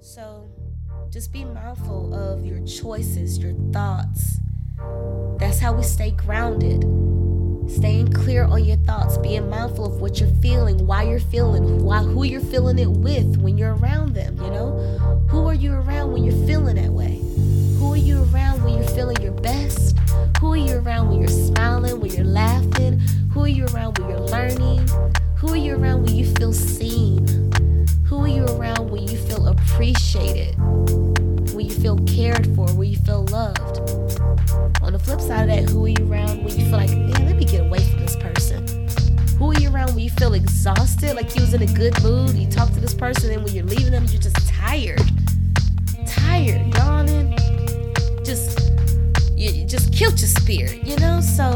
So just be mindful of your choices, your thoughts. That's how we stay grounded. Staying clear on your thoughts, being mindful of what you're feeling, why you're feeling, why who you're feeling it with when you're around them, you know? Who are you around when you're feeling that way? Who are you around when you're feeling your best? Who are you around when you're smiling, when you're laughing? Who are you around when you're learning? Who are you around when you feel seen? Who are you around when you feel appreciated? When you feel cared for, when you feel loved? On the flip side of that, who are you around when you feel like, man, let me get away from this person? Who are you around when you feel exhausted, like you was in a good mood? You talk to this person, and when you're leaving them, you're just tired. Tired, yawning. Just, you, you just killed your spirit, you know? So,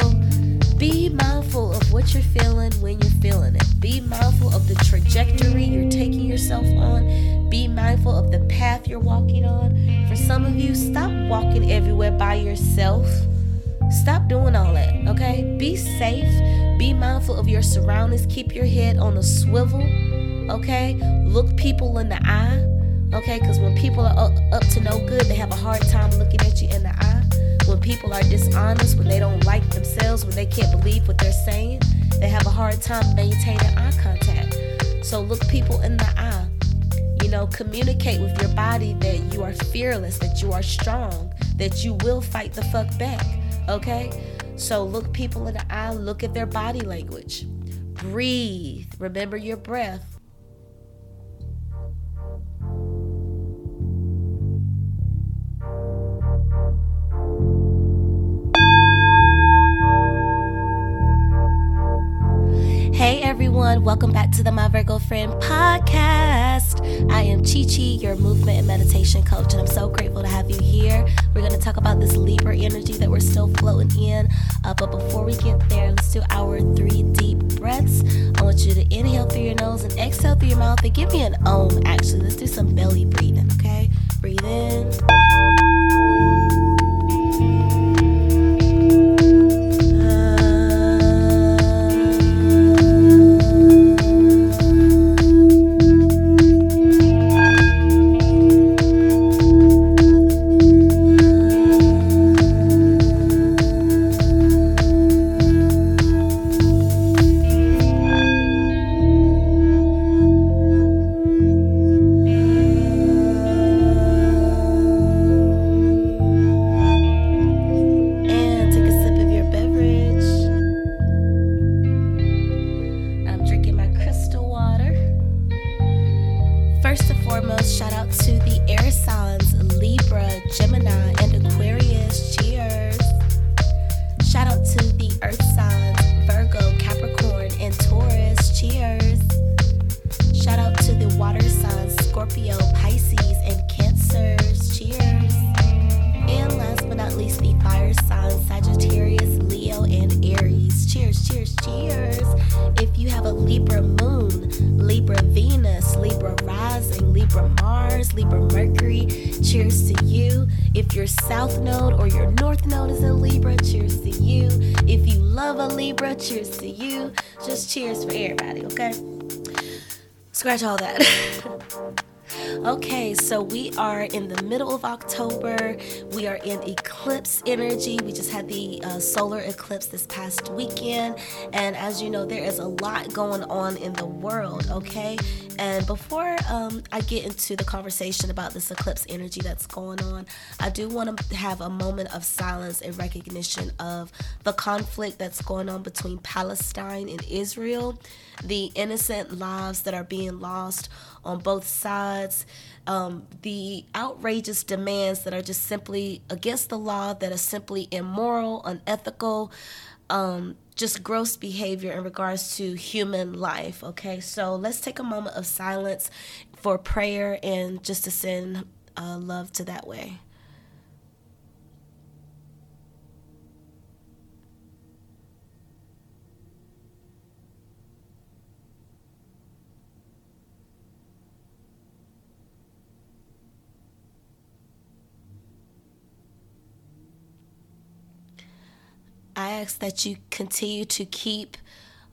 be mindful of what you're feeling when you're feeling it. Be mindful of the trajectory you're taking yourself on. Be mindful of the path you're walking on. For some of you, stop walking everywhere by yourself. Stop doing all that, okay? Be safe. Be mindful of your surroundings. Keep your head on a swivel, okay? Look people in the eye, okay? Because when people are up to no good, they have a hard time looking at you in the eye when people are dishonest, when they don't like themselves, when they can't believe what they're saying, they have a hard time maintaining eye contact. So look people in the eye. You know, communicate with your body that you are fearless, that you are strong, that you will fight the fuck back. Okay? So look people in the eye, look at their body language. Breathe. Remember your breath. Everyone, welcome back to the My Virgo Friend podcast. I am Chi Chi, your movement and meditation coach, and I'm so grateful to have you here. We're going to talk about this Libra energy that we're still floating in. Uh, but before we get there, let's do our three deep breaths. I want you to inhale through your nose and exhale through your mouth and give me an om. Actually, let's do some belly breathing, okay? Breathe in. Libra Mars, Libra Mercury, cheers to you. If your south node or your north node is a Libra, cheers to you. If you love a Libra, cheers to you. Just cheers for everybody, okay? Scratch all that. Okay, so we are in the middle of October. We are in eclipse energy. We just had the uh, solar eclipse this past weekend. And as you know, there is a lot going on in the world, okay? And before um, I get into the conversation about this eclipse energy that's going on, I do want to have a moment of silence in recognition of the conflict that's going on between Palestine and Israel, the innocent lives that are being lost on both sides, um, the outrageous demands that are just simply against the law, that are simply immoral, unethical, um, just gross behavior in regards to human life. Okay, so let's take a moment of silence for prayer and just to send uh, love to that way. I ask that you continue to keep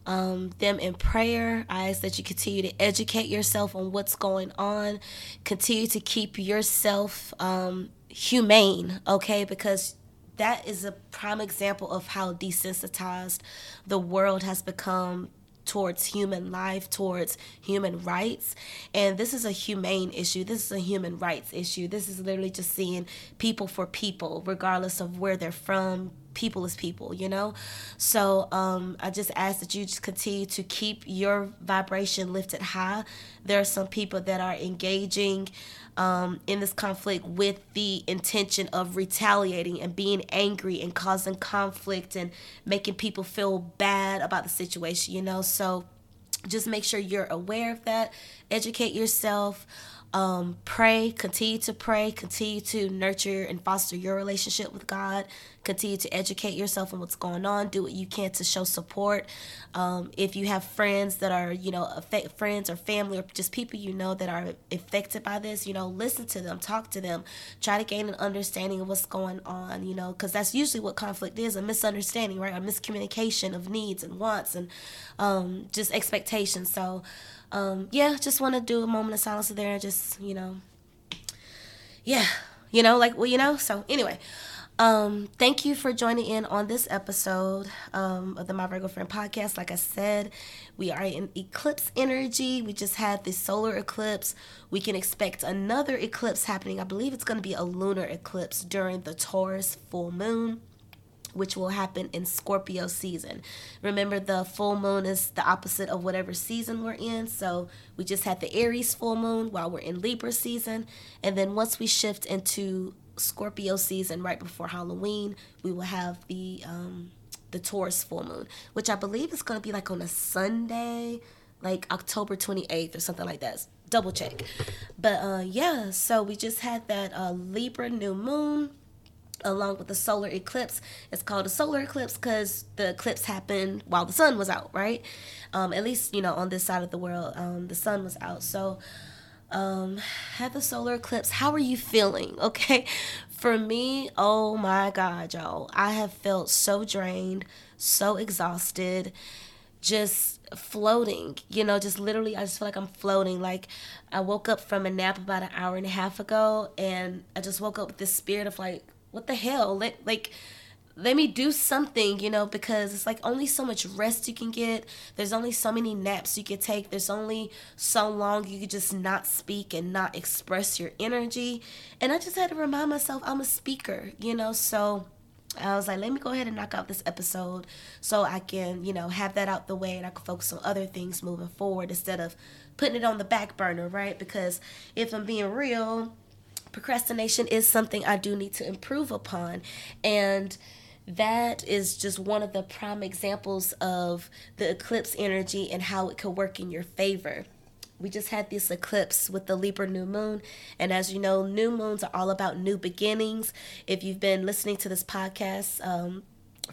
um, them in prayer. I ask that you continue to educate yourself on what's going on. Continue to keep yourself um, humane, okay? Because that is a prime example of how desensitized the world has become towards human life, towards human rights. And this is a humane issue. This is a human rights issue. This is literally just seeing people for people, regardless of where they're from. People is people, you know? So um, I just ask that you just continue to keep your vibration lifted high. There are some people that are engaging um, in this conflict with the intention of retaliating and being angry and causing conflict and making people feel bad about the situation, you know? So just make sure you're aware of that, educate yourself um, pray, continue to pray, continue to nurture and foster your relationship with God, continue to educate yourself on what's going on, do what you can to show support. Um, if you have friends that are, you know, affect, friends or family or just people you know that are affected by this, you know, listen to them, talk to them, try to gain an understanding of what's going on, you know, because that's usually what conflict is a misunderstanding, right? A miscommunication of needs and wants and um, just expectations. So, um, yeah, just want to do a moment of silence there and just, you know, yeah, you know, like, well, you know, so anyway. Um, thank you for joining in on this episode um, of the My Virgo Friend podcast. Like I said, we are in eclipse energy. We just had this solar eclipse. We can expect another eclipse happening. I believe it's going to be a lunar eclipse during the Taurus full moon which will happen in Scorpio season. Remember, the full moon is the opposite of whatever season we're in. So we just had the Aries full moon while we're in Libra season. And then once we shift into Scorpio season right before Halloween, we will have the um, the Taurus full moon, which I believe is going to be like on a Sunday, like October 28th or something like that. Double check. But uh, yeah, so we just had that uh, Libra new moon along with the solar eclipse. It's called a solar eclipse because the eclipse happened while the sun was out, right? Um, at least, you know, on this side of the world, um, the sun was out. So, um, had the solar eclipse. How are you feeling? Okay. For me, oh my God, y'all, I have felt so drained, so exhausted, just floating, you know, just literally, I just feel like I'm floating. Like, I woke up from a nap about an hour and a half ago, and I just woke up with this spirit of like, what the hell? Let like let me do something, you know, because it's like only so much rest you can get. There's only so many naps you can take. There's only so long you could just not speak and not express your energy. And I just had to remind myself I'm a speaker, you know, so I was like, let me go ahead and knock out this episode so I can, you know, have that out the way and I can focus on other things moving forward instead of putting it on the back burner, right? Because if I'm being real, procrastination is something I do need to improve upon. And that is just one of the prime examples of the eclipse energy and how it could work in your favor. We just had this eclipse with the Libra new moon. And as you know, new moons are all about new beginnings. If you've been listening to this podcast, um,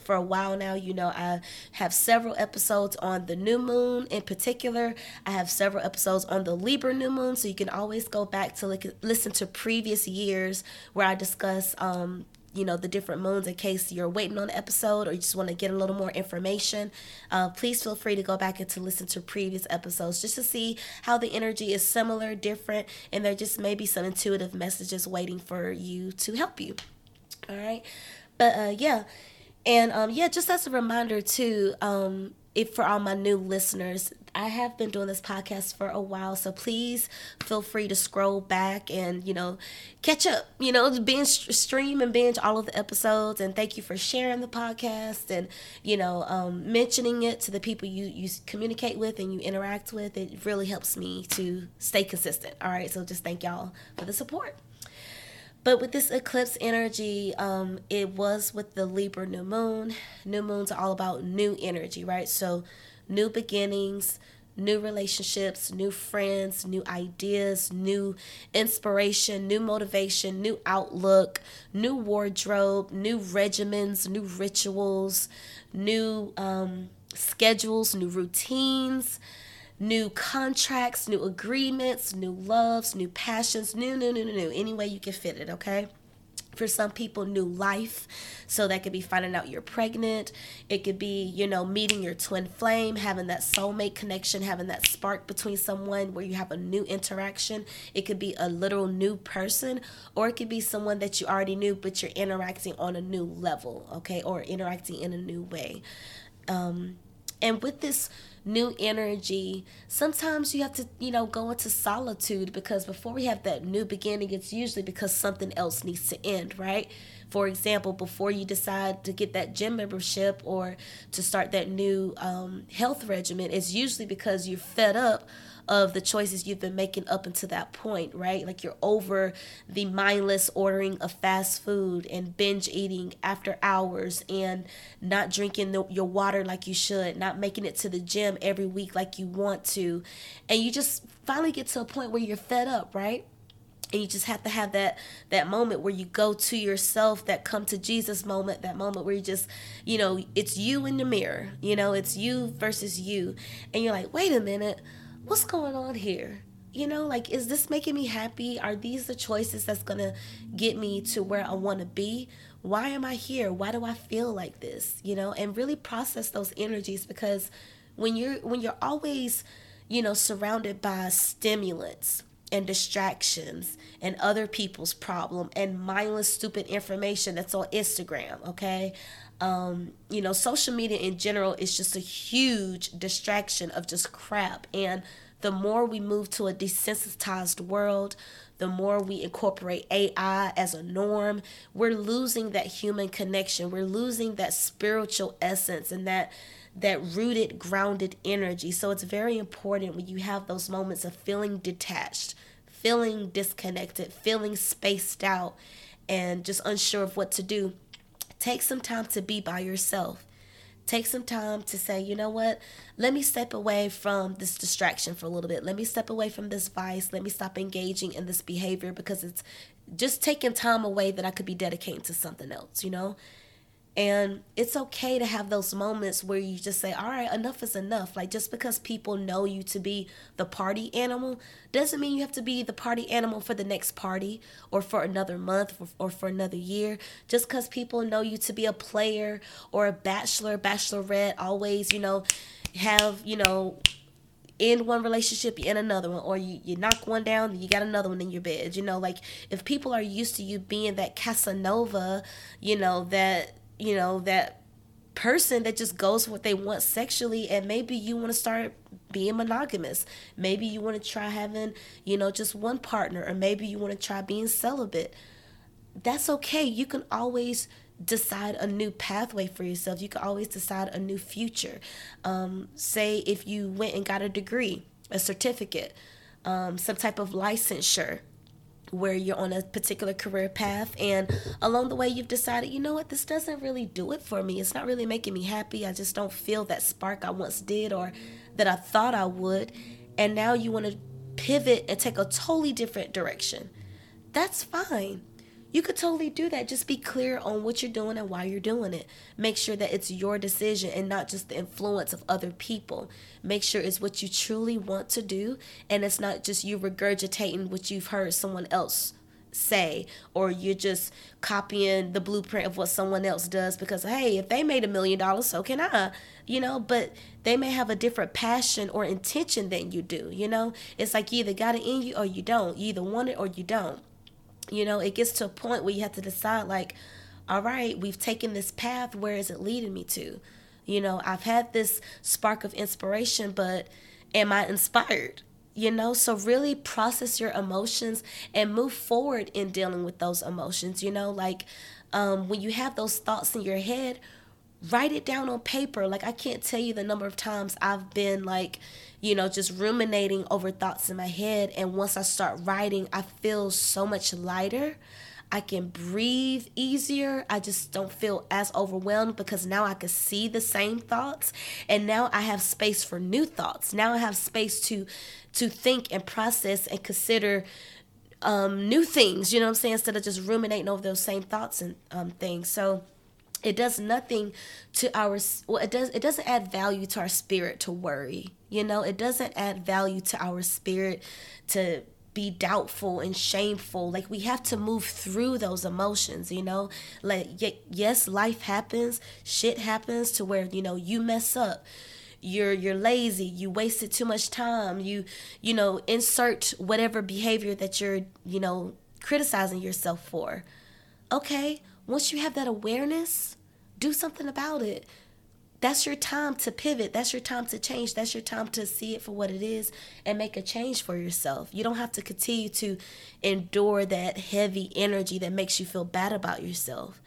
for a while now. You know, I have several episodes on the new moon in particular. I have several episodes on the Libra new moon, so you can always go back to look, listen to previous years where I discuss um, you know the different moons in case you're waiting on an episode or you just want to get a little more information. Uh, please feel free to go back and to listen to previous episodes just to see how the energy is similar different and there just may be some intuitive messages waiting for you to help you. All right. But uh, yeah and um, yeah, just as a reminder too, um, if for all my new listeners, I have been doing this podcast for a while, so please feel free to scroll back and you know catch up. You know, binge stream and binge all of the episodes. And thank you for sharing the podcast and you know um, mentioning it to the people you you communicate with and you interact with. It really helps me to stay consistent. All right, so just thank y'all for the support. But with this eclipse energy, um, it was with the Libra new moon. New moons are all about new energy, right? So, new beginnings, new relationships, new friends, new ideas, new inspiration, new motivation, new outlook, new wardrobe, new regimens, new rituals, new um, schedules, new routines new contracts, new agreements, new loves, new passions, new, new, new, new, new, any way you can fit it, okay? for some people new life so that could be finding out you're pregnant. It could be you know meeting your twin flame having that soulmate connection having that spark between someone where you have a new interaction. It could be a literal new person or it could be someone that you already knew but you're interacting on a new level okay or interacting in a new way. Um, and with this new energy, sometimes you have to, you know, go into solitude because before we have that new beginning, it's usually because something else needs to end, right? For example, before you decide to get that gym membership or to start that new um, health regimen, it's usually because you're fed up of the choices you've been making up until that point, right? Like you're over the mindless ordering of fast food and binge eating after hours and not drinking the, your water like you should, not making it to the gym every week like you want to. And you just finally get to a point where you're fed up, right? and you just have to have that that moment where you go to yourself that come to jesus moment that moment where you just you know it's you in the mirror you know it's you versus you and you're like wait a minute what's going on here? You know, like, is this making me happy? Are these the choices that's gonna get me to where I wanna be? Why am I here? Why do I feel like this? You know, and really process those energies because when you're when you're always, you know, surrounded by stimulants and distractions and other people's problem and mindless stupid information that's on Instagram, okay? Um, you know, social media in general is just a huge distraction of just crap. And the more we move to a desensitized world, the more we incorporate AI as a norm, we're losing that human connection. We're losing that spiritual essence and that that rooted, grounded energy. So it's very important when you have those moments of feeling detached, feeling disconnected, feeling spaced out, and just unsure of what to do Take some time to be by yourself. Take some time to say, you know what? Let me step away from this distraction for a little bit. Let me step away from this vice. Let me stop engaging in this behavior because it's just taking time away that I could be dedicating to something else, you know? And it's okay to have those moments where you just say, all right, enough is enough. Like, just because people know you to be the party animal doesn't mean you have to be the party animal for the next party or for another month or, or for another year. Just because people know you to be a player or a bachelor, bachelorette, always, you know, have, you know, in one relationship, in another one, or you, you knock one down, you got another one in your bed. You know, like if people are used to you being that Casanova, you know, that you know, that person that just goes what they want sexually and maybe you want to start being monogamous. Maybe you want to try having you know just one partner or maybe you want to try being celibate. That's okay. You can always decide a new pathway for yourself. You can always decide a new future. Um, say if you went and got a degree a certificate um, some type of licensure where you're on a particular career path and along the way you've decided you know what? This doesn't really do it for me. It's not really making me happy. I just don't feel that spark i once did or that i thought i would. And now you want to pivot and take a totally different direction. That's fine you could totally do that. Just be clear on what you're doing and why you're doing it. Make sure that it's your decision and not just the influence of other people. Make sure it's what you truly want to do and it's not just you regurgitating what you've heard someone else say or you're just copying the blueprint of what someone else does because hey if they made a million dollars so can i you know but they may have a different passion or intention than you do you know it's like you either got it in you or you don't you either want it or you don't you know, it gets to a point where you have to decide, like, all right, we've taken this path. Where is it leading me to? You know, I've had this spark of inspiration, but am I inspired? You know, so really process your emotions and move forward in dealing with those emotions. You know, like um, when you have those thoughts in your head, write it down on paper. Like, I can't tell you the number of times I've been like, you know, just ruminating over thoughts in my head. And once I start writing, I feel so much lighter. I can breathe easier. I just don't feel as overwhelmed because now I can see the same thoughts and now I have space for new thoughts. Now I have space to to think and process and consider um, new things, you know what I'm saying, instead of just ruminating over those same thoughts and um, things. So it does nothing to our well it does it doesn't add value to our spirit to worry you know it doesn't add value to our spirit to be doubtful and shameful. Like we have to move through those emotions, you know? Like yes, life happens, shit happens to where, you know, you mess up. You're you're lazy, you wasted too much time. You you know, insert whatever behavior that you're, you know, criticizing yourself for. Okay, once you have that awareness, do something about it that's your time to pivot. That's your time to change. That's your time to see it for what it is and make a change for yourself. You don't have to continue to endure that heavy energy that makes you feel bad about yourself.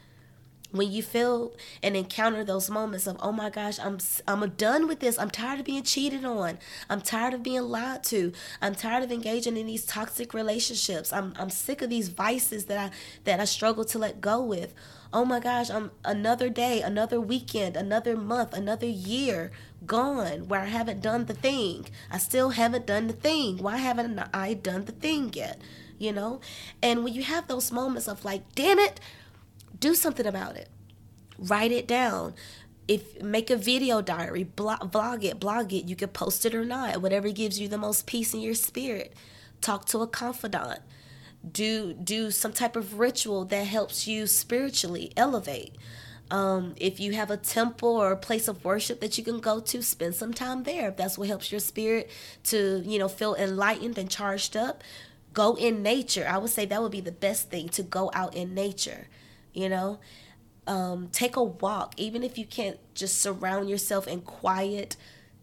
When you feel and encounter those moments of, oh my gosh, I'm I'm done with this. I'm tired of being cheated on. I'm tired of being lied to. I'm tired of engaging in these toxic relationships. I'm I'm sick of these vices that I that I struggle to let go with oh my gosh, I'm another day, another weekend, another month, another year gone where I haven't done the thing. I still haven't done the thing. Why haven't I done the thing yet? You know? And when you have those moments of like, damn it, do something about it. Write it down. If make a video diary, blog, vlog it, blog it. You can post it or not, whatever gives you the most peace in your spirit. Talk to a confidant do do some type of ritual that helps you spiritually elevate. Um, if you have a temple or a place of worship that you can go to spend some time there. If that's what helps your spirit to you know feel enlightened and charged up go in nature. I would say that would be the best thing to go out in nature you know? Um, take a walk. Even if you can't just surround yourself in quiet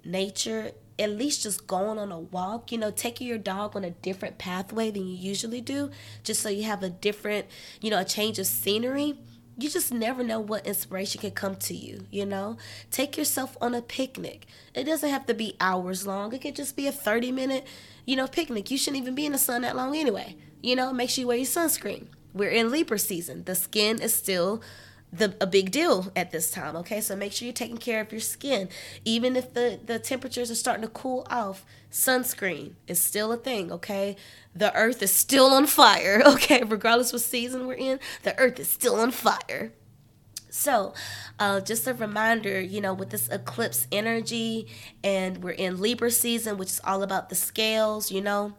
nature at least just going on a walk, you know, taking your dog on a different pathway than you usually do, just so you have a different, you know, a change of scenery. You just never know what inspiration can come to you, you know? Take yourself on a picnic. It doesn't have to be hours long, it could just be a 30 minute, you know, picnic. You shouldn't even be in the sun that long anyway. You know, make sure you wear your sunscreen. We're in Libra season. The skin is still the a big deal at this time okay? So make sure you're taking care of your skin. Even if the the temperatures are starting to cool off sunscreen is still a thing okay? The earth is still on fire okay? Regardless what season we're in the earth is still on fire. So, uh, just a reminder, you know, with this eclipse energy, and we're in Libra season, which is all about the scales, you know,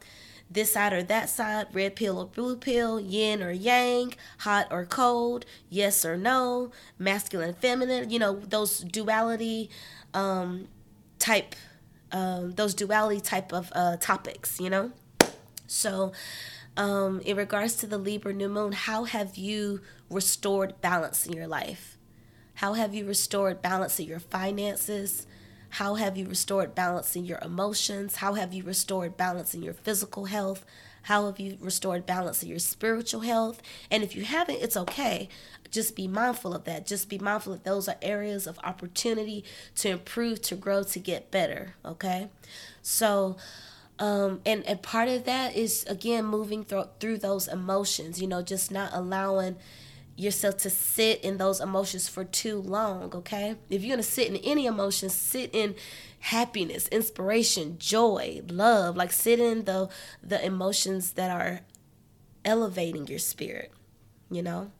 this side or that side, red pill or blue pill, yin or yang, hot or cold, yes or no, masculine, feminine, you know, those duality um, type, um, those duality type of uh, topics, you know? So, um, in regards to the Libra new moon, how have you restored balance in your life? How have you restored balance in your finances? How have you restored balance in your emotions? How have you restored balance in your physical health? How have you restored balance in your spiritual health? And if you haven't, it's okay. Just be mindful of that. Just be mindful that those are areas of opportunity to improve, to grow, to get better. Okay? So, um, and, and part of that is, again, moving through, through those emotions, you know, just not allowing yourself to sit in those emotions for too long, okay? If you're gonna sit in any emotion, sit in happiness, inspiration, joy, love, like sit in the the emotions that are elevating your spirit, you know?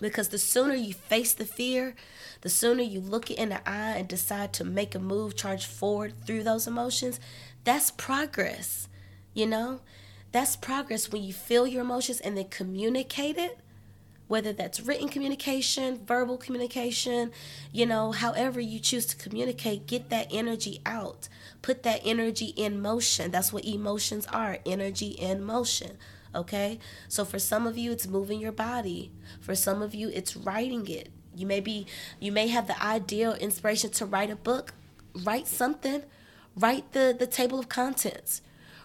Because the sooner you face the fear, the sooner you look it in the eye and decide to make a move, charge forward through those emotions, that's progress, you know? That's progress when you feel your emotions and then communicate it whether that's written communication, verbal communication, you know, however you choose to communicate, get that energy out. Put that energy in motion. That's what emotions are energy in motion. Okay? So for some of you, it's moving your body. For some of you, it's writing it. You may be, you may have the idea or inspiration to write a book. Write something. Write the, the table of contents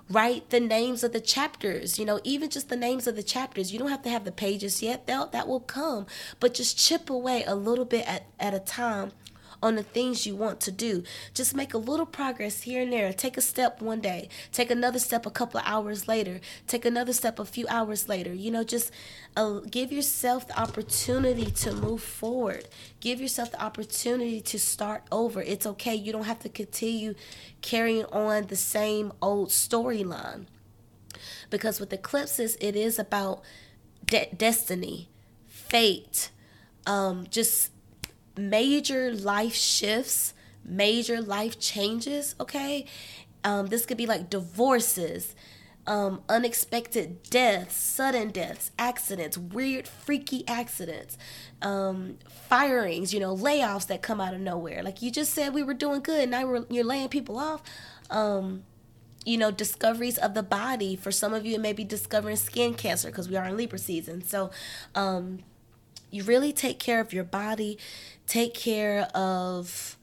write the names of the chapters, you know, even just the names of the chapters. You don't have to have the pages yet, that that will come, but just chip away a little bit at, at a time on the things you want to do. Just make a little progress here and there. Take a step one day, take another step a couple of hours later, take another step a few hours later. You know, just uh, give yourself the opportunity to move forward. Give yourself the opportunity to start over. It's okay. You don't have to continue carrying on the same old storyline. Because with eclipses, it is about de- destiny, fate, um, just major life shifts, major life changes, okay? Um, this could be like divorces, um, unexpected deaths, sudden deaths, accidents, weird, freaky accidents, um, firings, you know, layoffs that come out of nowhere. Like you just said, we were doing good, and now we're, you're laying people off. Um, you know, discoveries of the body. For some of you, it may be discovering skin cancer because we are in Libra season. So, um, you really take care of your body, take care of,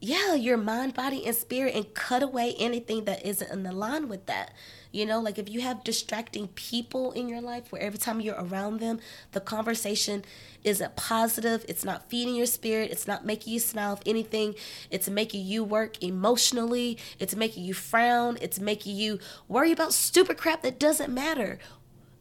yeah, your mind, body, and spirit, and cut away anything that isn't in line with that. You know, like if you have distracting people in your life where every time you're around them, the conversation isn't positive, it's not feeding your spirit, it's not making you smile. If anything, it's making you work emotionally, it's making you frown, it's making you worry about stupid crap that doesn't matter.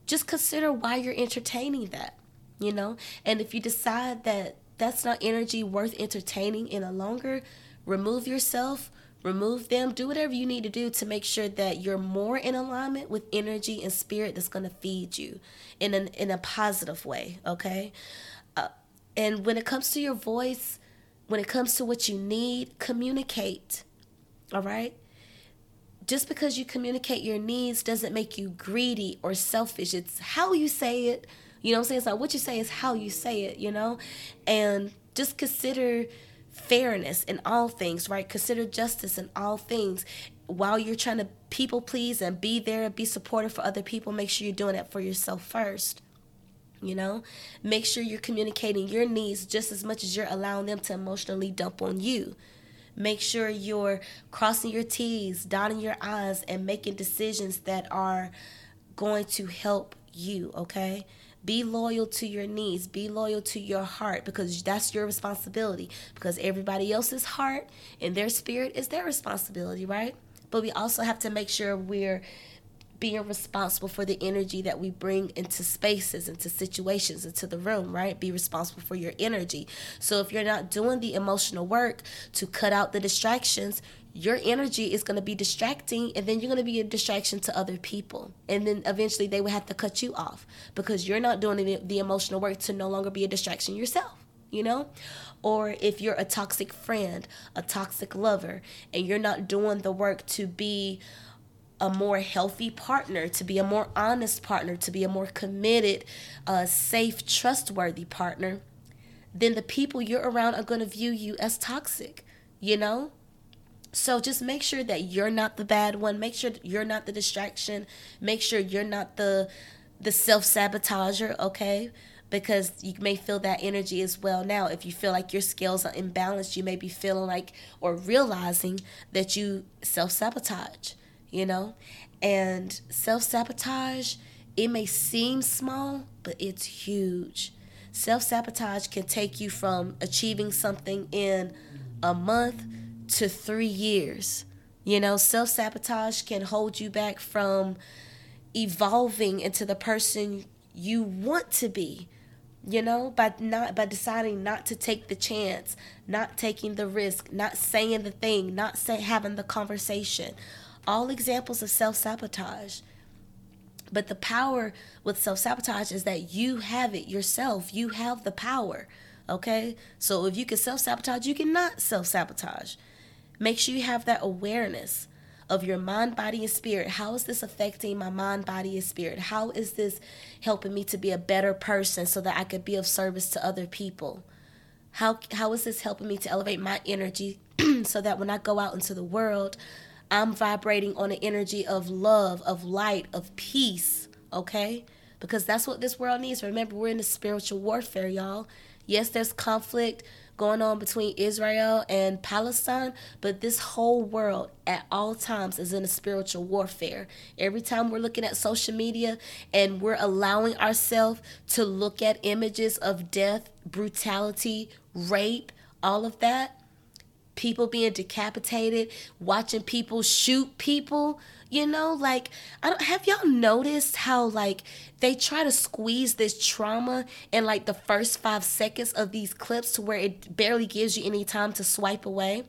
Just consider why you're entertaining that, you know? And if you decide that that's not energy worth entertaining in a longer, remove yourself remove them, do whatever you need to do to make sure that you're more in alignment with energy and spirit that's going to feed you in an in a positive way, okay? Uh, and when it comes to your voice, when it comes to what you need, communicate. All right? Just because you communicate your needs doesn't make you greedy or selfish. It's how you say it. You know what I'm saying? Not what you say, is how you say it, you know? And just consider fairness in all things, right? Consider justice in all things. While you're trying to people please and be there and be supportive for other people, make sure you're doing that for yourself first. You know, make sure you're communicating your needs just as much as you're allowing them to emotionally dump on you. Make sure you're crossing your T's, dotting your I's, and making decisions that are going to help you, okay? Be loyal to your needs. Be loyal to your heart because that's your responsibility. Because everybody else's heart and their spirit is their responsibility, right? But we also have to make sure we're being responsible for the energy that we bring into spaces, into situations, into the room, right? Be responsible for your energy. So if you're not doing the emotional work to cut out the distractions, your energy is going to be distracting and then you're going to be a distraction to other people and then eventually they will have to cut you off because you're not doing the, the emotional work to no longer be a distraction yourself you know or if you're a toxic friend a toxic lover and you're not doing the work to be a more healthy partner, to be a more honest partner, to be a more committed, uh, safe, trustworthy partner, then the people you're around are going to view you as toxic, you know? So just make sure that you're not the bad one. Make sure you're not the distraction. Make sure you're not the the self-sabotager, okay? Because you may feel that energy as well. Now, if you feel like your scales are imbalanced, you may be feeling like or realizing that you self-sabotage, you know? And self-sabotage, it may seem small, but it's huge. Self-sabotage can take you from achieving something in a month to three years. You know, self sabotage can hold you back from evolving into the person you want to be you know by not by deciding not to take the chance not taking the risk not saying the thing not say having the conversation. All examples of self-sabotage. But the power with self-sabotage is that you have it yourself. You have the power okay? So if you can self-sabotage you cannot self-sabotage Make sure you have that awareness of your mind, body, and spirit. How is this affecting my mind, body, and spirit? How is this helping me to be a better person so that I could be of service to other people? How, how is this helping me to elevate my energy so that when I go out into the world, I'm vibrating on an energy of love, of light, of peace, okay? Because that's what this world needs. Remember, we're in a spiritual warfare, y'all. Yes, there's conflict going on between Israel and Palestine, but this whole world at all times is in a spiritual warfare. Every time we're looking at social media and we're allowing ourselves to look at images of death, brutality, rape, all of that, people being decapitated, watching people shoot people, you know, like I don't have y'all noticed how like they try to squeeze this trauma in like the first 5 seconds of these clips to where it barely gives you any time to swipe away.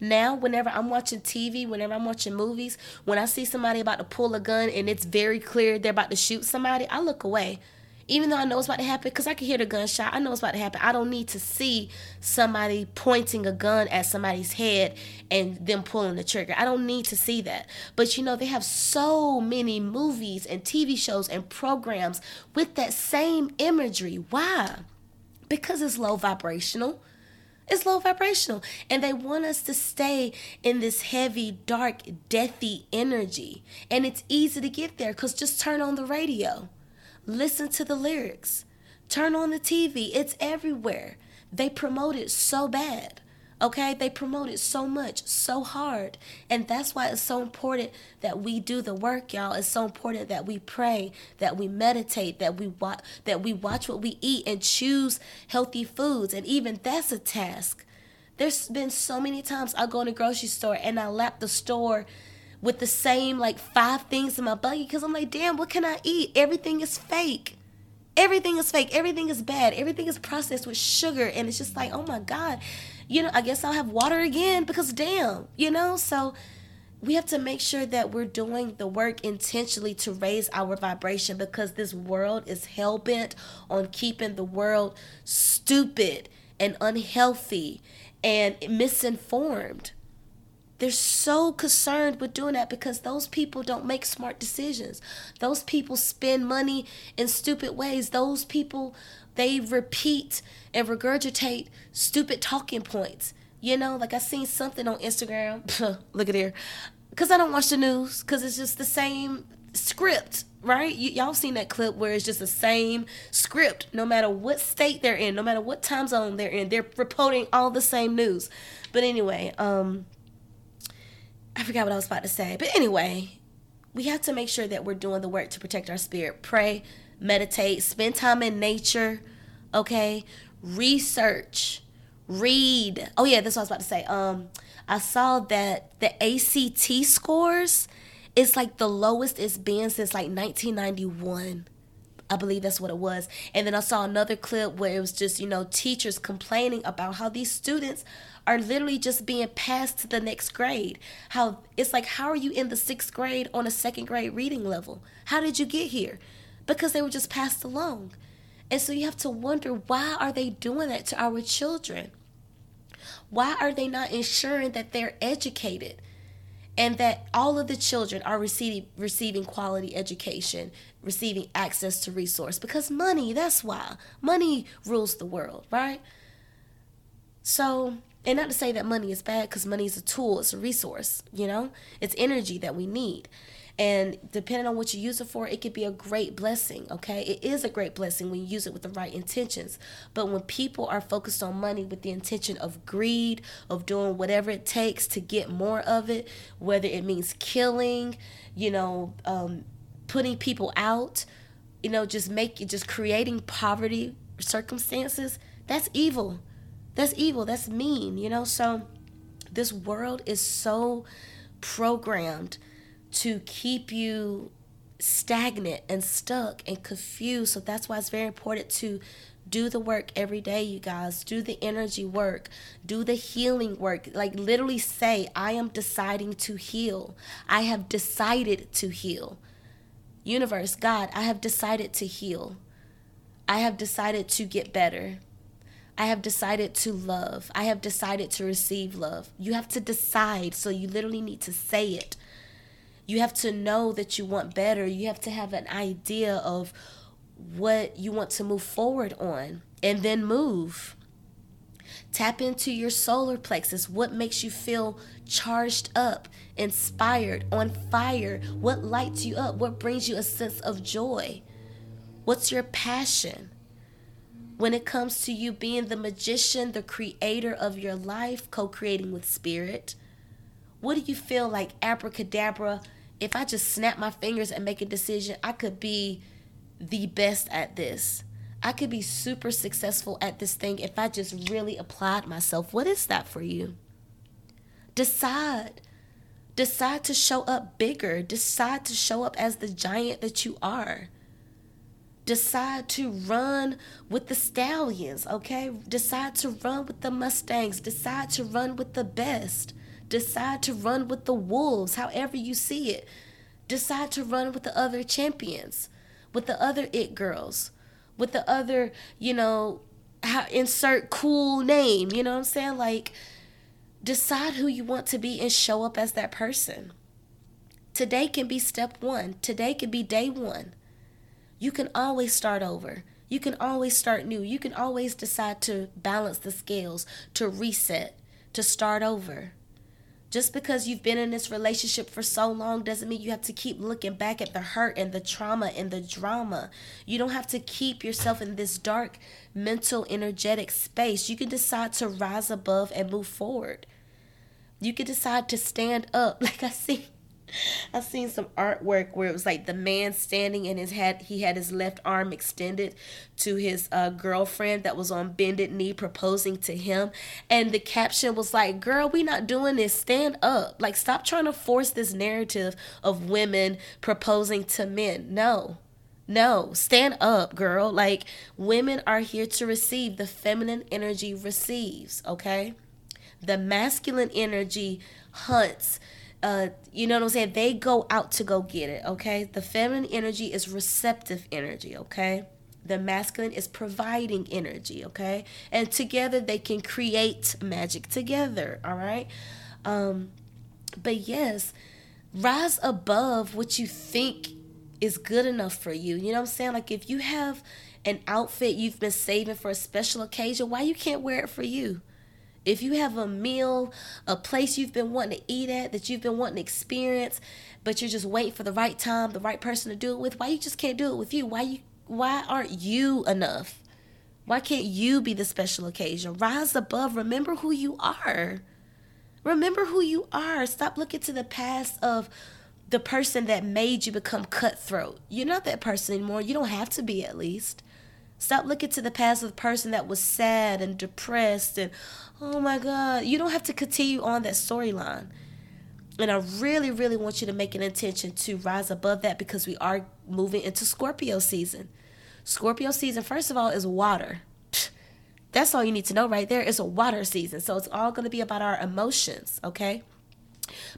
Now, whenever I'm watching TV, whenever I'm watching movies, when I see somebody about to pull a gun and it's very clear they're about to shoot somebody, I look away. Even though I know it's about to happen, because I can hear the gunshot, I know it's about to happen. I don't need to see somebody pointing a gun at somebody's head and them pulling the trigger. I don't need to see that. But you know, they have so many movies and TV shows and programs with that same imagery. Why? Because it's low vibrational. It's low vibrational. And they want us to stay in this heavy, dark, deathy energy. And it's easy to get there because just turn on the radio. Listen to the lyrics. Turn on the TV. It's everywhere. They promote it so bad. Okay? They promote it so much, so hard. And that's why it's so important that we do the work, y'all. It's so important that we pray, that we meditate, that we watch that we watch what we eat and choose healthy foods. And even that's a task. There's been so many times I go in a grocery store and I lap the store with the same like five things in my buggy because I'm like, damn, what can I eat? Everything is fake. Everything is fake. Everything is bad. Everything is processed with sugar. And it's just like, oh my God, you know, I guess I'll have water again because damn, you know? So we have to make sure that we're doing the work intentionally to raise our vibration because this world is hell bent on keeping the world stupid and unhealthy and misinformed. They're so concerned with doing that because those people don't make smart decisions. Those people spend money in stupid ways. Those people, they repeat and regurgitate stupid talking points. You know, like I seen something on Instagram. Look at here. Because I don't watch the news, because it's just the same script, right? Y- y'all seen that clip where it's just the same script, no matter what state they're in, no matter what time zone they're in, they're reporting all the same news. But anyway, um, I forgot what I was about to say. But anyway, we have to make sure that we're doing the work to protect our spirit. Pray, meditate, spend time in nature, okay? Research, read. Oh yeah, that's what I was about to say. Um I saw that the ACT scores is like the lowest it's been since like 1991. I believe that's what it was. And then I saw another clip where it was just, you know, teachers complaining about how these students are literally just being passed to the next grade. How it's like, how are you in the sixth grade on a second grade reading level? How did you get here? Because they were just passed along. And so you have to wonder why are they doing that to our children? Why are they not ensuring that they're educated? and that all of the children are receiving receiving quality education, receiving access to resource because money, that's why. Money rules the world, right? So, and not to say that money is bad because money is a tool, it's a resource, you know? It's energy that we need. And depending on what you use it for, it could be a great blessing, okay? It is a great blessing when you use it with the right intentions. But when people are focused on money with the intention of greed, of doing whatever it takes to get more of it, whether it means killing, you know, um, putting people out, you know, just making, just creating poverty circumstances, that's evil. That's evil. That's mean, you know? So this world is so programmed to keep you stagnant and stuck and confused. So that's why it's very important to do the work every day, you guys. Do the energy work, do the healing work. Like, literally say, I am deciding to heal. I have decided to heal. Universe, God, I have decided to heal. I have decided to get better. I have decided to love. I have decided to receive love. You have to decide, so you literally need to say it. You have to know that you want better. You have to have an idea of what you want to move forward on and then move. Tap into your solar plexus. What makes you feel charged up, inspired, on fire? What lights you up? What brings you a sense of joy? What's your passion? When it comes to you being the magician, the creator of your life, co creating with spirit, what do you feel like abracadabra? If I just snap my fingers and make a decision, I could be the best at this. I could be super successful at this thing if I just really applied myself. What is that for you? Decide. Decide to show up bigger. Decide to show up as the giant that you are. Decide to run with the stallions, okay? Decide to run with the Mustangs. Decide to run with the best. Decide to run with the wolves, however you see it. Decide to run with the other champions, with the other it girls, with the other, you know, insert cool name, you know what I'm saying? Like decide who you want to be and show up as that person. Today can be step 1. Today can be day 1. You can always start over. You can always start new. You can always decide to balance the scales, to reset, to start over. Just because you've been in this relationship for so long doesn't mean you have to keep looking back at the hurt and the trauma and the drama. You don't have to keep yourself in this dark mental, energetic space. You can decide to rise above and move forward. You can decide to stand up. Like I see I've seen some artwork where it was like the man standing and his head he had his left arm extended to his uh, girlfriend that was on bended knee proposing to him and the caption was like girl we not doing this stand up like stop trying to force this narrative of women proposing to men no no, stand up, girl. Like, women are here to receive. The feminine energy receives, okay? The masculine energy hunts uh, you know what I'm saying? They go out to go get it, okay? The feminine energy is receptive energy, okay? The masculine is providing energy, okay? And together they can create magic together, all right? Um, but yes, rise above what you think is good enough for you. You know what I'm saying? Like if you have an outfit you've been saving for a special occasion, why you can't wear it for you? If you have a meal, a place you've been wanting to eat at, that you've been wanting to experience, but you're just waiting for the right time, the right person to do it with, why you just can't do it with you? Why you why aren't you enough? Why can't you be the special occasion? Rise above. Remember who you are. Remember who you are. Stop looking to the past of the person that made you become cutthroat. You're not that person anymore. You don't have to be, at least. Stop looking to the past of the person that was sad and depressed and, oh my God. You don't have to continue on that storyline. And I really, really want you to make an intention to rise above that because we are moving into Scorpio season. Scorpio season, first of all, is water. That's all you need to know right there. It's a water season. So it's all going to be about our emotions, okay?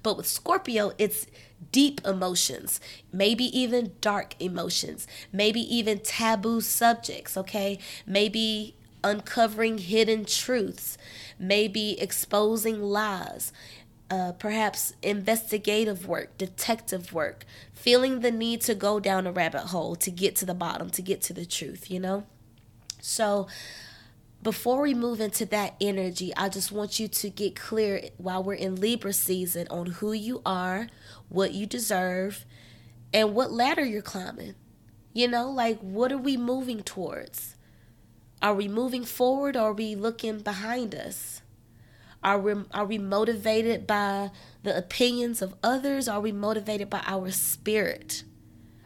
But with Scorpio, it's deep emotions, maybe even dark emotions, maybe even taboo subjects, okay? Maybe uncovering hidden truths, maybe exposing lies. Uh, perhaps investigative work, detective work, feeling the need to go down a rabbit hole to get to the bottom, to get to the truth, you know? So, before we move into that energy, I just want you to get clear while we're in Libra season on who you are, what you deserve, and what ladder you're climbing. You know, like what are we moving towards? Are we moving forward or are we looking behind us? Are we, are we motivated by the opinions of others? Are we motivated by our spirit?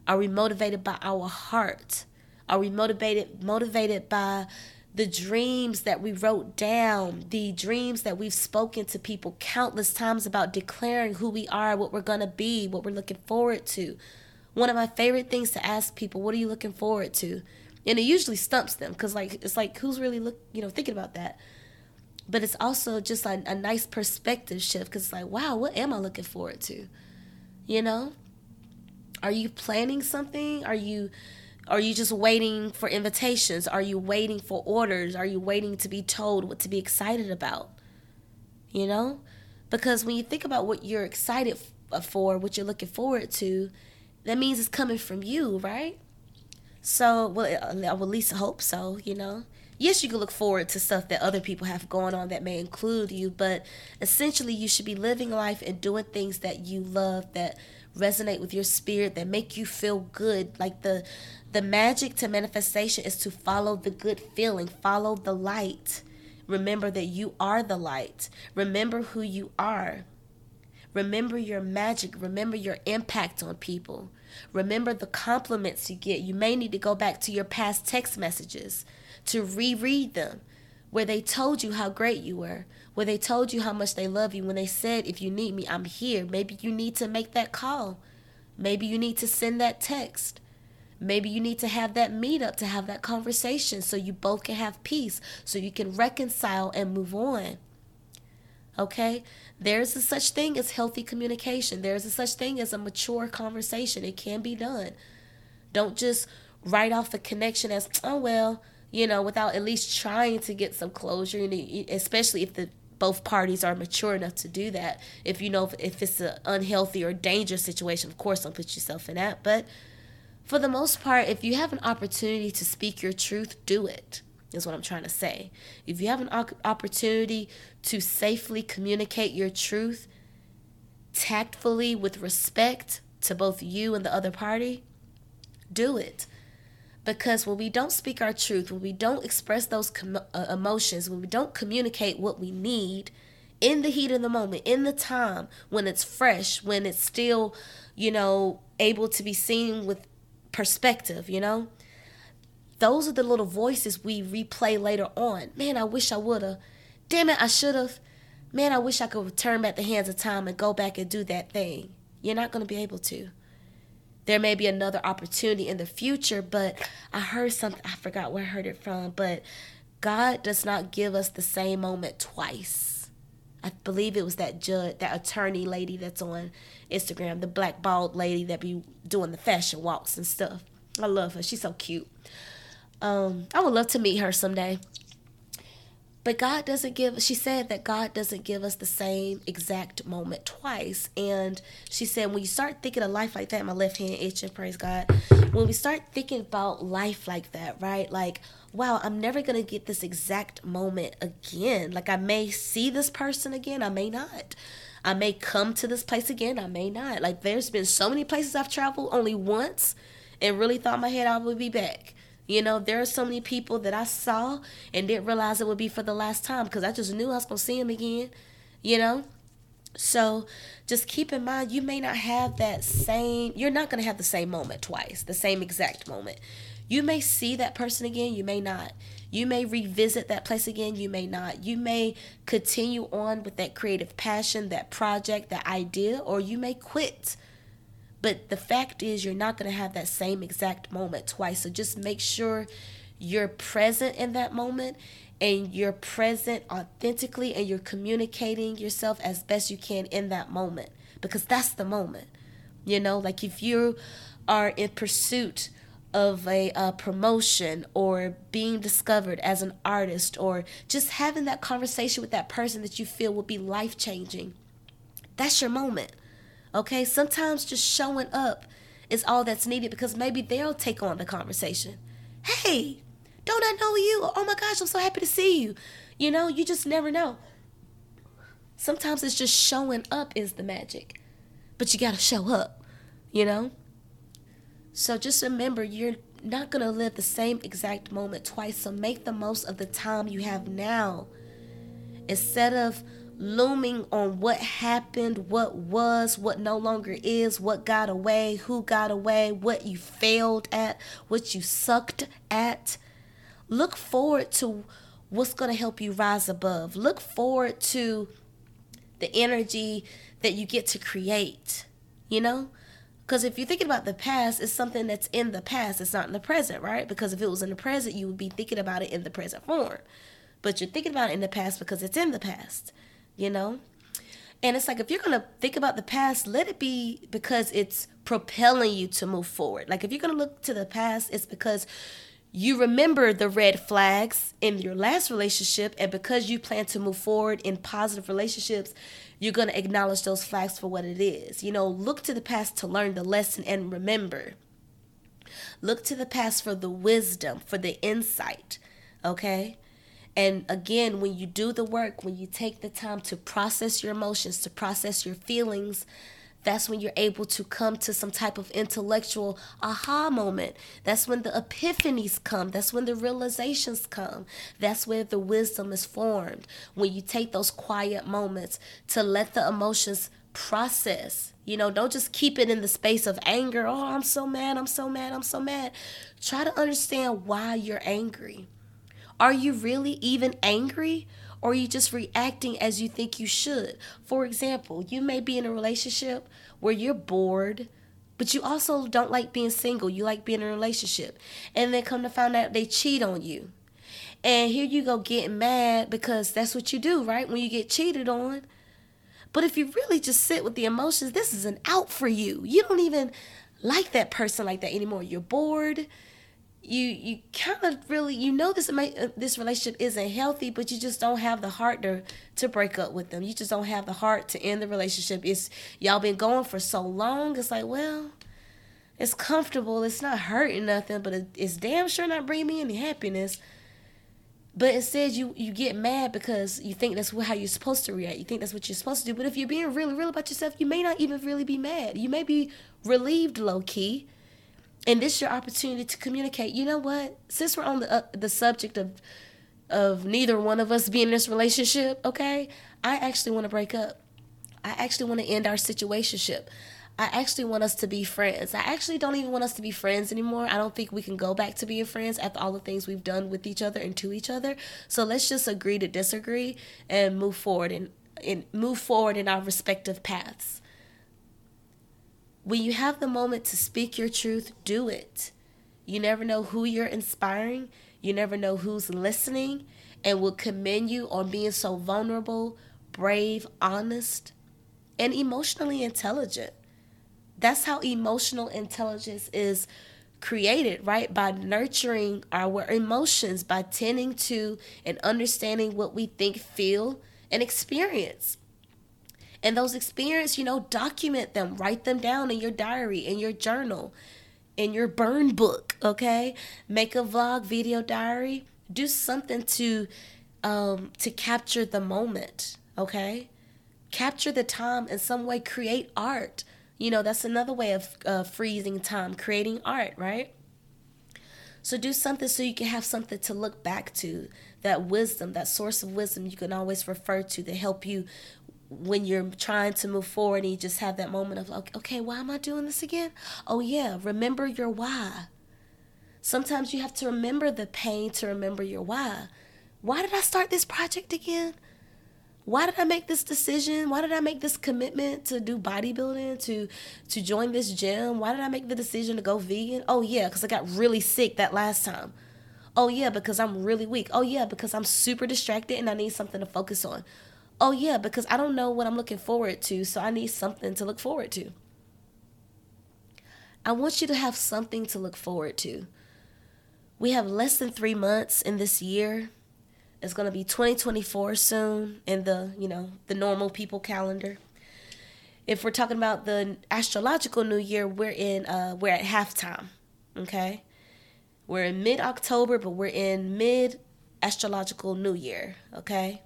Are we motivated by our heart? Are we motivated motivated by the dreams that we wrote down, the dreams that we've spoken to people countless times about declaring who we are, what we're going to be, what we're looking forward to. One of my favorite things to ask people, what are you looking forward to? And it usually stumps them because like it's like who's really look, you know, thinking about that. But it's also just a, a nice perspective shift because it's like, wow, what am I looking forward to? You know? Are you planning something? Are you are you just waiting for invitations? Are you waiting for orders? Are you waiting to be told what to be excited about? You know? Because when you think about what you're excited uh, for, what you're looking forward to, that means it's coming from you, right? So, well, I would at least hope so, you know? Yes, you can look forward to stuff that other people have going on that may include you, but essentially, you should be living life and doing things that you love, that resonate with your spirit, that make you feel good. Like the the magic to manifestation is to follow the good feeling, follow the light. Remember that you are the light. Remember who you are. Remember your magic. Remember your impact on people. Remember the compliments you get. You may need to go back to your past text messages to reread them where they told you how great you were, where they told you how much they love you, when they said, if you need me, I'm here. Maybe you need to make that call. Maybe you need to send that text. Maybe you need to have that meetup to have that conversation so you both can have peace, so you can reconcile and move on. Okay? There's a such thing as healthy communication. There's a such thing as a mature conversation. It can be done. Don't just write off the connection as, oh, well, you know, without at least trying to get some closure, especially if the both parties are mature enough to do that. If you know if it's an unhealthy or dangerous situation, of course, don't put yourself in that. But for the most part, if you have an opportunity to speak your truth, do it. Is what I'm trying to say. If you have an opportunity to safely communicate your truth tactfully with respect to both you and the other party, do it. Because when we don't speak our truth, when we don't express those com- uh, emotions, when we don't communicate what we need in the heat of the moment, in the time, when it's fresh, when it's still, you know, able to be seen with perspective, you know? Those are the little voices we replay later on. Man, I wish I would have. Damn it, I should have. Man, I wish I could return back the hands of time and go back and do that thing. You're not going to be able to. There may be another opportunity in the future, but I heard something, I forgot where I heard it from, but God does not give us the same moment twice. I believe it was that judge, that attorney lady that's on Instagram, the black bald lady that be doing the fashion walks and stuff. I love her. She's so cute. Um, I would love to meet her someday. But God doesn't give, she said that God doesn't give us the same exact moment twice. And she said, when you start thinking of life like that, my left hand itching, praise God. When we start thinking about life like that, right? Like, wow, I'm never going to get this exact moment again. Like, I may see this person again, I may not. I may come to this place again, I may not. Like, there's been so many places I've traveled only once and really thought my head I would be back. You know, there are so many people that I saw and didn't realize it would be for the last time because I just knew I was going to see them again, you know? So just keep in mind, you may not have that same, you're not going to have the same moment twice, the same exact moment. You may see that person again, you may not. You may revisit that place again, you may not. You may continue on with that creative passion, that project, that idea, or you may quit but the fact is, you're not going to have that same exact moment twice. So just make sure you're present in that moment and you're present authentically and you're communicating yourself as best you can in that moment because that's the moment. You know, like if you are in pursuit of a, a, promotion or being discovered as an artist or just having that conversation with that person that you feel will be life changing, that's your moment. Okay, sometimes just showing up is all that's needed because maybe they'll take on the conversation. Hey, don't I know you? Oh my gosh, I'm so happy to see you. You know, you just never know. Sometimes it's just showing up is the magic, but you got to show up, you know? So just remember, you're not going to live the same exact moment twice. So make the most of the time you have now. Instead of looming on what happened, what was, what no longer is, what got away, who got away, what you failed at, what you sucked at. Look forward to what's going to help you rise above. Look forward to the energy that you get to create, you know? Because if you're thinking about the past, it's something that's in the past. It's not in the present, right? Because if it was in the present, you would be thinking about it in the present form. But you're thinking about it in the past because it's in the past you know? And it's like if you're gonna think about the past, let it be because it's propelling you to move forward. Like if you're gonna look to the past, it's because you remember the red flags in your last relationship, and because you plan to move forward in positive relationships, you're gonna acknowledge those flags for what it is. You know, look to the past to learn the lesson and remember. Look to the past for the wisdom, for the insight, okay? And again, when you do the work, when you take the time to process your emotions, to process your feelings, that's when you're able to come to some type of intellectual aha moment. That's when the epiphanies come. That's when the realizations come. That's where the wisdom is formed. When you take those quiet moments to let the emotions process. You know, don't just keep it in the space of anger. Oh, I'm so mad. I'm so mad. I'm so mad. Try to understand why you're angry. Are you really even angry? Or you just reacting as you think you should? For example, you may be in a relationship where you're bored, but you also don't like being single. You like being in a relationship. And then come to find out they cheat on you. And here you go getting mad because that's what you do, right? When you get cheated on. But if you really just sit with the emotions, this is an out for you. You don't even like that person like that anymore. You're bored you you kind of really you know this uh, this relationship isn't healthy but you just don't have the heart to to break up with them. You just don't have the heart to end the relationship. It's y'all been going for so long it's like well it's comfortable it's not hurting nothing but it's damn sure not bringing me any happiness. But instead you you get mad because you think that's how you're supposed to react. You think that's what you're supposed to do. But if you're being really real about yourself you may not even really be mad. You may be relieved low key and this is your opportunity to communicate. You know what? Since we're on the uh, the subject of of neither one of us being in this relationship, okay? I actually want to break up. I actually want to end our situationship. I actually want us to be friends. I actually don't even want us to be friends anymore. I don't think we can go back to being friends after all the things we've done with each other and to each other. So let's just agree to disagree and move forward and, and move forward in our respective paths. When you have the moment to speak your truth, do it. You never know who you're inspiring, you never know who's listening, and will commend you on being so vulnerable, brave, honest, and emotionally intelligent. That's how emotional intelligence is created, right? By nurturing our emotions, by tending to and understanding what we think, feel, and experience. And those experiences, you know, document them, write them down in your diary, in your journal, in your burn book, okay? Make a vlog, video diary, do something to um to capture the moment, okay? Capture the time in some way, create art. You know, that's another way of uh, freezing time, creating art, right? So do something so you can have something to look back to, that wisdom, that source of wisdom you can always refer to to help you when you're trying to move forward and you just have that moment of like, okay, why am I doing this again? Oh yeah, remember your why. Sometimes you have to remember the pain to remember your why. Why did I start this project again? Why did I make this decision? Why did I make this commitment to do bodybuilding, to to join this gym? Why did I make the decision to go vegan? Oh yeah, cuz I got really sick that last time. Oh yeah, because I'm really weak. Oh yeah, because I'm super distracted and I need something to focus on. Oh, yeah, because I don't know what I'm looking forward to, so I need something to look forward to. I want you to have something to look forward to. We have less than three months in this year. It's going to be 2024 soon in the, you know, the normal people calendar. If we're talking about the astrological new year, we're in uh we're at halftime. Okay? We're in mid-October, but we're in mid astrological new year, okay?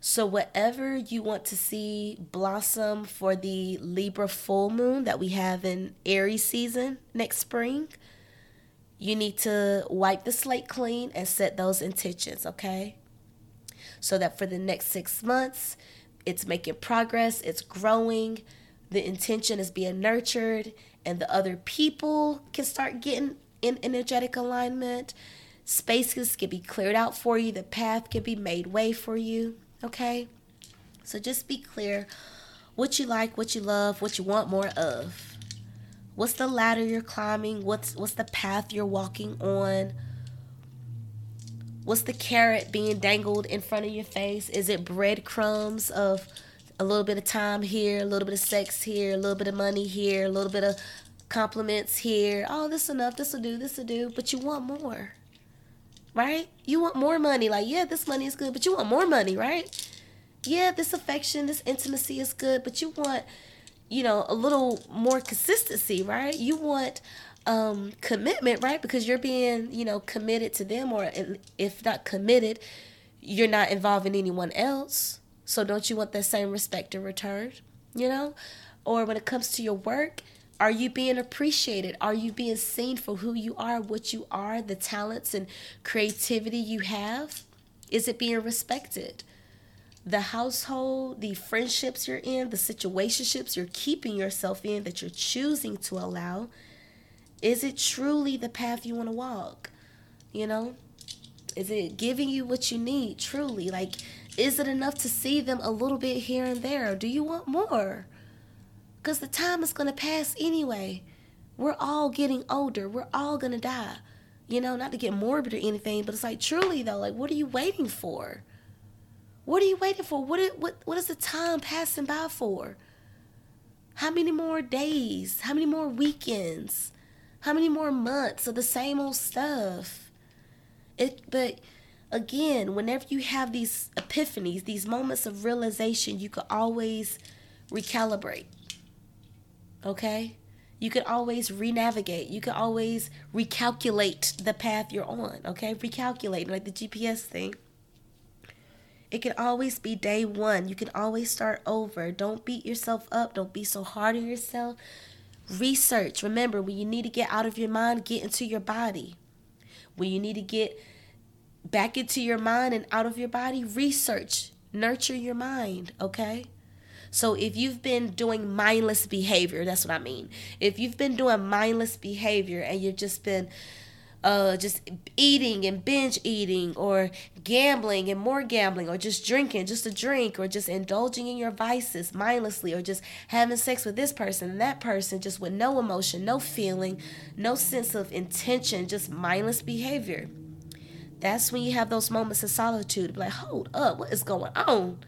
So, whatever you want to see blossom for the Libra full moon that we have in Aries season next spring, you need to wipe the slate clean and set those intentions, okay? So that for the next six months, it's making progress, it's growing, the intention is being nurtured, and the other people can start getting in energetic alignment. Spaces can be cleared out for you, the path can be made way for you. Okay? So just be clear what you like, what you love, what you want more of. What's the ladder you're climbing? What's what's the path you're walking on? What's the carrot being dangled in front of your face? Is it breadcrumbs of a little bit of time here, a little bit of sex here, a little bit of money here, a little bit of compliments here. Oh, this enough, this will do, this will do, but you want more right? You want more money. Like, yeah, this money is good, but you want more money, right? Yeah, this affection, this intimacy is good, but you want, you know, a little more consistency, right? You want um commitment, right? Because you're being, you know, committed to them or if not committed, you're not involving anyone else. So don't you want that same respect in return, you know? Or when it comes to your work, are you being appreciated? Are you being seen for who you are, what you are, the talents and creativity you have? Is it being respected? The household, the friendships you're in, the situationships you're keeping yourself in that you're choosing to allow, is it truly the path you want to walk? You know? Is it giving you what you need truly? Like, is it enough to see them a little bit here and there? Do you want more? Because the time is going to pass anyway. We're all getting older. We're all going to die. You know, not to get morbid or anything, but it's like truly though, like what are you waiting for? What are you waiting for? What is, what what is the time passing by for? How many more days? How many more weekends? How many more months of the same old stuff? It but again, whenever you have these epiphanies, these moments of realization, you can always recalibrate. Okay? You can always renavigate. You can always recalculate the path you're on. Okay? Recalculate, like the GPS thing. It can always be day one. You can always start over. Don't beat yourself up. Don't be so hard on yourself. Research. Remember, when you need to get out of your mind, get into your body. When you need to get back into your mind and out of your body, research, nurture your mind, okay? So if you've been doing mindless behavior, that's what I mean. If you've been doing mindless behavior and you've just been uh just eating and binge eating or gambling and more gambling or just drinking just a drink or just indulging in your vices mindlessly or just having sex with this person and that person just with no emotion no feeling no sense of intention just mindless behavior that's when you have those moments of solitude. Like, hold up, what is going on?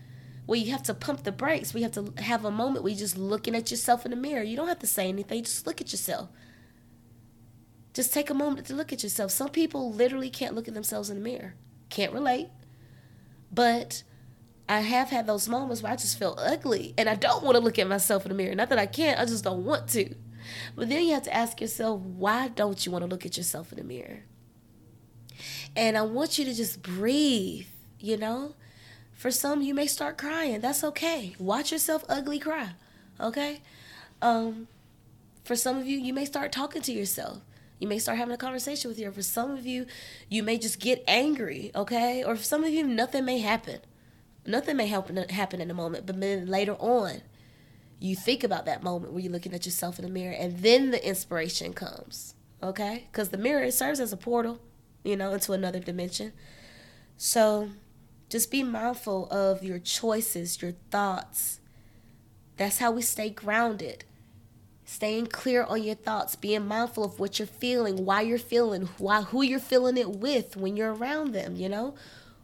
Well, you have to pump the brakes. We have to have a moment where you're just looking at yourself in the mirror. You don't have to say anything, just look at yourself. Just take a moment to look at yourself. Some people literally can't look at themselves in the mirror. Can't relate. But I have had those moments where I just feel ugly and I don't want to look at myself in the mirror. Not that I can't, I just don't want to. But then you have to ask yourself, why don't you want to look at yourself in the mirror? And I want you to just breathe, you know? For some, you may start crying. That's okay. Watch yourself ugly cry, okay? Um, for some of you, you may start talking to yourself. You may start having a conversation with you. For some of you, you may just get angry, okay? Or for some of you, nothing may happen. Nothing may happen happen in a moment, but then later on, you think about that moment where you're looking at yourself in the mirror, and then the inspiration comes, okay? Because the mirror serves as a portal you know, into another dimension. So just be mindful of your choices, your thoughts. That's how we stay grounded. Staying clear on your thoughts, being mindful of what you're feeling, why you're feeling, why who you're feeling it with when you're around them, you know?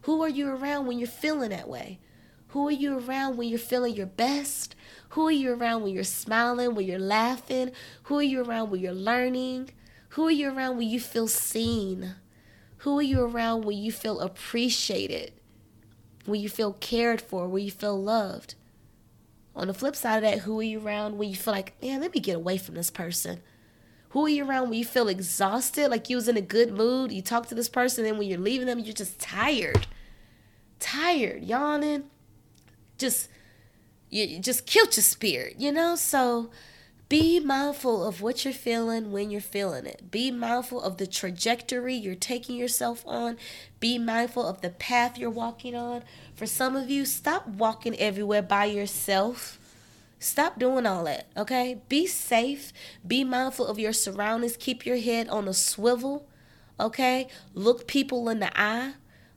Who are you around when you're feeling that way? Who are you around when you're feeling your best? Who are you around when you're smiling, when you're laughing? Who are you around when you're learning? Who are you around when you feel seen? Who are you around when you feel appreciated? When you feel cared for? When you feel loved? On the flip side of that, who are you around when you feel like, man, let me get away from this person? Who are you around when you feel exhausted, like you was in a good mood? You talk to this person, and when you're leaving them, you're just tired. Tired, yawning. Just you just killed your spirit, you know? So be mindful of what you're feeling when you're feeling it. Be mindful of the trajectory you're taking yourself on. Be mindful of the path you're walking on. For some of you, stop walking everywhere by yourself. Stop doing all that, okay? Be safe. Be mindful of your surroundings. Keep your head on a swivel, okay? Look people in the eye,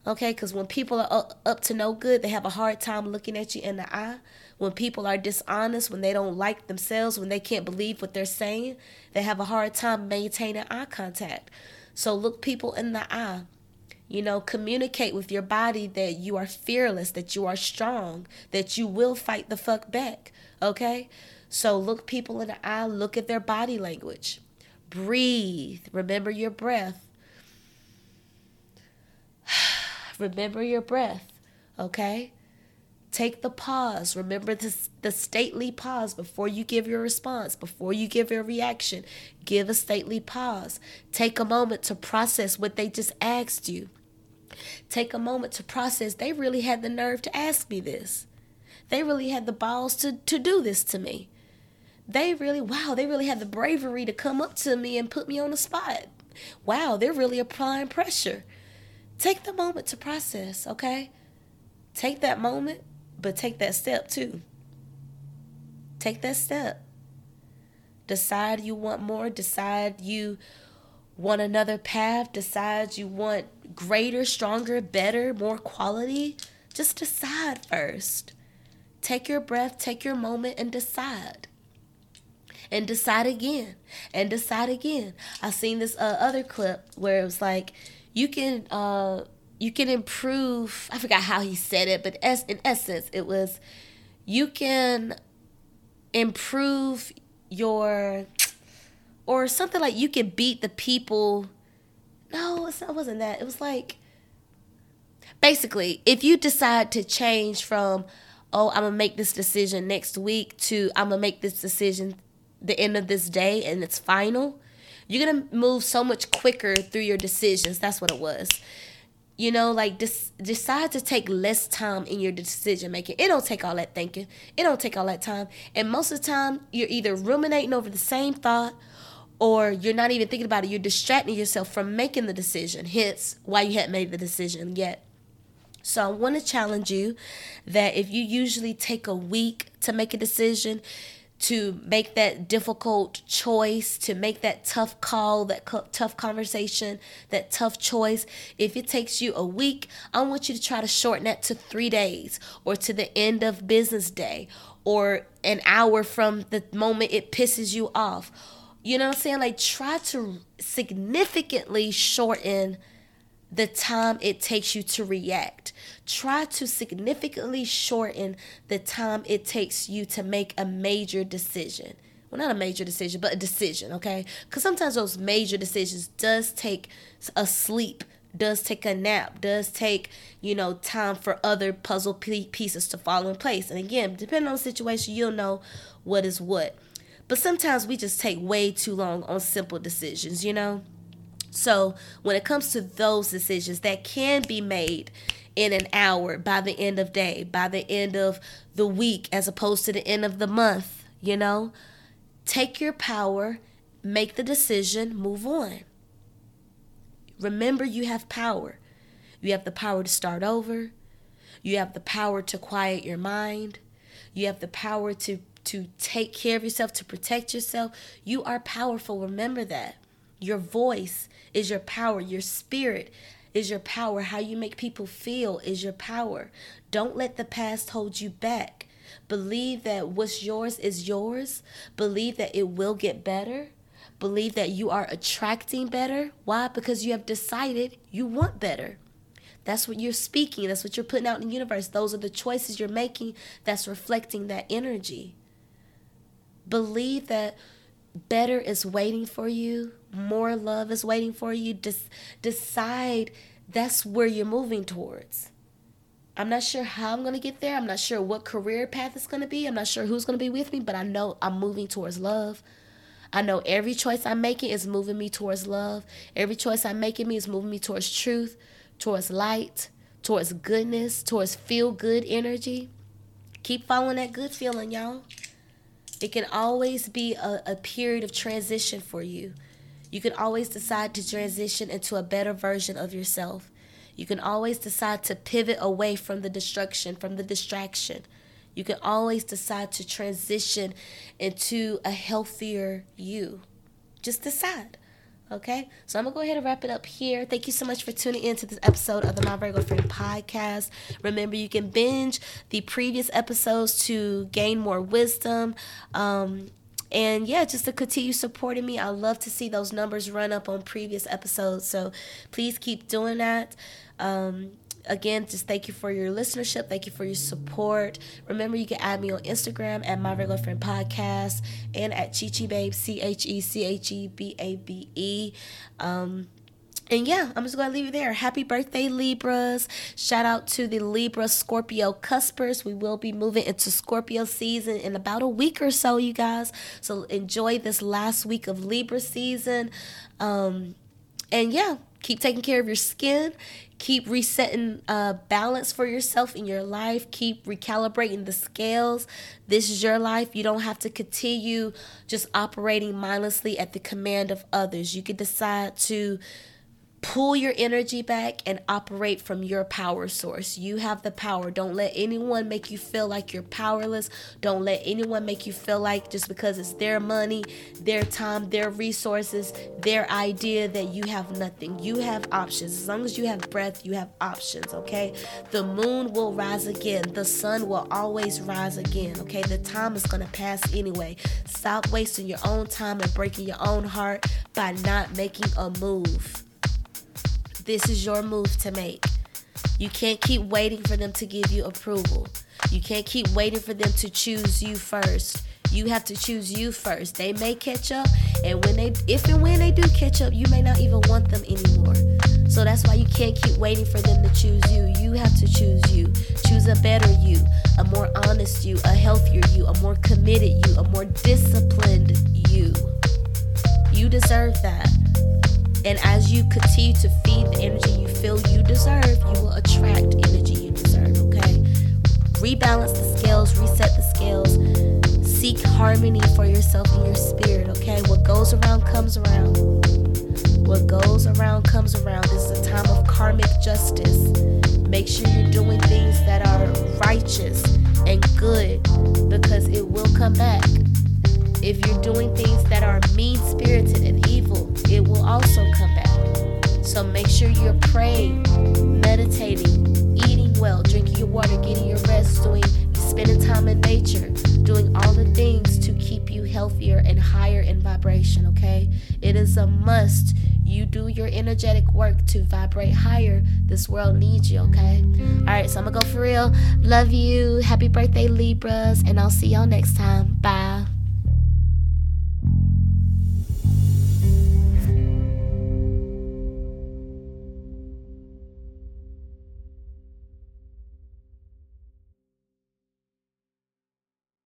okay? Because when people are up to no good, they have a hard time looking at you in the eye when people are dishonest, when they don't like themselves, when they can't believe what they're saying, they have a hard time maintaining eye contact. So look people in the eye. You know, communicate with your body that you are fearless, that you are strong, that you will fight the fuck back. Okay? So look people in the eye, look at their body language. Breathe. Remember your breath. Remember your breath. Okay? Take the pause. Remember this, the stately pause before you give your response, before you give your reaction. Give a stately pause. Take a moment to process what they just asked you. Take a moment to process they really had the nerve to ask me this. They really had the balls to, to do this to me. They really, wow, they really had the bravery to come up to me and put me on the spot. Wow, they're really applying pressure. Take the moment to process, okay? Take that moment but take that step too. Take that step. Decide you want more. Decide you want another path. Decide you want greater, stronger, better, more quality. Just decide first. Take your breath, take your moment, and decide. And decide again. And decide again. I seen this uh, other clip where it was like, you can uh, you can improve i forgot how he said it but as in essence it was you can improve your or something like you can beat the people. No, it wasn't that. It was like basically if you decide to change from oh i'm gonna make this decision next week to i'm gonna make this decision the end of this day and it's final you're gonna move so much quicker through your decisions that's what it was you know like dis- decide to take less time in your decision making. It don't take all that thinking. It don't take all that time. And most of the time you're either ruminating over the same thought or you're not even thinking about it. You're distracting yourself from making the decision hence why you hadn't made the decision yet. So I want to challenge you that if you usually take a week to make a decision, to make that difficult choice, to make that tough call, that co- tough conversation, that tough choice. If it takes you a week, I want you to try to shorten that to three days or to the end of business day or an hour from the moment it pisses you off. You know what I'm saying? Like, try to significantly shorten the time it takes you to react. Try to significantly shorten the time it takes you to make a major decision. Well, not a major decision, but a decision, okay? Because sometimes those major decisions does take a sleep, does take a nap, does take, you know, time for other puzzle pieces to fall in place. And again, depending on the situation, you'll know what is what. But sometimes we just take way too long on simple decisions, you know? So, when it comes to those decisions that can be made in an hour by the end of day, by the end of the week as opposed to the end of the month, you know, take your power, make the decision, move on. Remember you have power. You have the power to start over. You have the power to quiet your mind. You have the power to to take care of yourself, to protect yourself. You are powerful. Remember that. Your voice is your power. Your spirit is your power. How you make people feel is your power. Don't let the past hold you back. Believe that what's yours is yours. Believe that it will get better. Believe that you are attracting better. Why? Because you have decided you want better. That's what you're speaking. That's what you're putting out in the universe. Those are the choices you're making that's reflecting that energy. Believe that better is waiting for you more love is waiting for you. Just decide that's where you're moving towards. I'm not sure how I'm going to get there. I'm not sure what career path it's going to be. I'm not sure who's going to be with me, but I know I'm moving towards love. I know every choice I'm making is moving me towards love. Every choice I'm making me is moving me towards truth, towards light, towards goodness, towards feel good energy. Keep following that good feeling, y'all. It can always be a, a period of transition for you. You can always decide to transition into a better version of yourself. You can always decide to pivot away from the destruction, from the distraction. You can always decide to transition into a healthier you. Just decide. Okay, so I'm gonna go ahead and wrap it up here. Thank you so much for tuning in to this episode of the My Virgo Friend podcast. Remember, you can binge the previous episodes to gain more wisdom. Um, and yeah, just to continue supporting me. I love to see those numbers run up on previous episodes. So please keep doing that. Um, again, just thank you for your listenership. Thank you for your support. Remember, you can add me on Instagram at My Virgo Friend Podcast and at Cheche Babe, C H E C H E B A B E. Um, and yeah, I'm just to leave it there. Happy birthday, Libras. Shout out to the Libra Scorpio cuspers. We will be moving into Scorpio season in about a week or so, you guys. So enjoy this last week of Libra season. Um, and yeah, keep taking care of your skin. Keep resetting uh, balance for yourself in your life. Keep recalibrating the scales. This is your life. You don't have to continue just operating mindlessly at the command of others. You can decide to pull your energy back and operate from your power source. You have the power. Don't let anyone make you feel like you're powerless. Don't let anyone make you feel like just because it's their money, their time, their resources, their idea that you have nothing. You have options. As long as you have breath, you have options, okay? The moon will rise again. The sun will always rise again, okay? The time is going to pass anyway. Stop wasting your own time and breaking your own heart by not making a move. This is your move to make. You can't keep waiting for them to give you approval. You can't keep waiting for them to choose you first. You have to choose you first. They may catch up, and when they, if and when they do catch up, you may not even want them anymore. So that's why you can't keep waiting for them to choose you. You have to choose you. Choose a better you, a more honest you, a healthier you, a more committed you, a more disciplined you. You deserve that. And as you continue to feed the energy you feel you deserve, you will attract energy you deserve, okay? Rebalance the scales, reset the scales, seek harmony for yourself and your spirit, okay? What goes around comes around. What goes around comes around. This is a time of karmic justice. Make sure you're doing things that are righteous and good because it will come back. If you're doing things that are mean spirited and will also come back. So make sure you're praying, meditating, eating well, drinking your water, getting your rest, doing spending time in nature, doing all the things to keep you healthier and higher in vibration, okay? It is a must. You do your energetic work to vibrate higher. This world needs you, okay? All right, so I'm gonna go for real. Love you. Happy birthday, Libras, and I'll see y'all next time. Bye.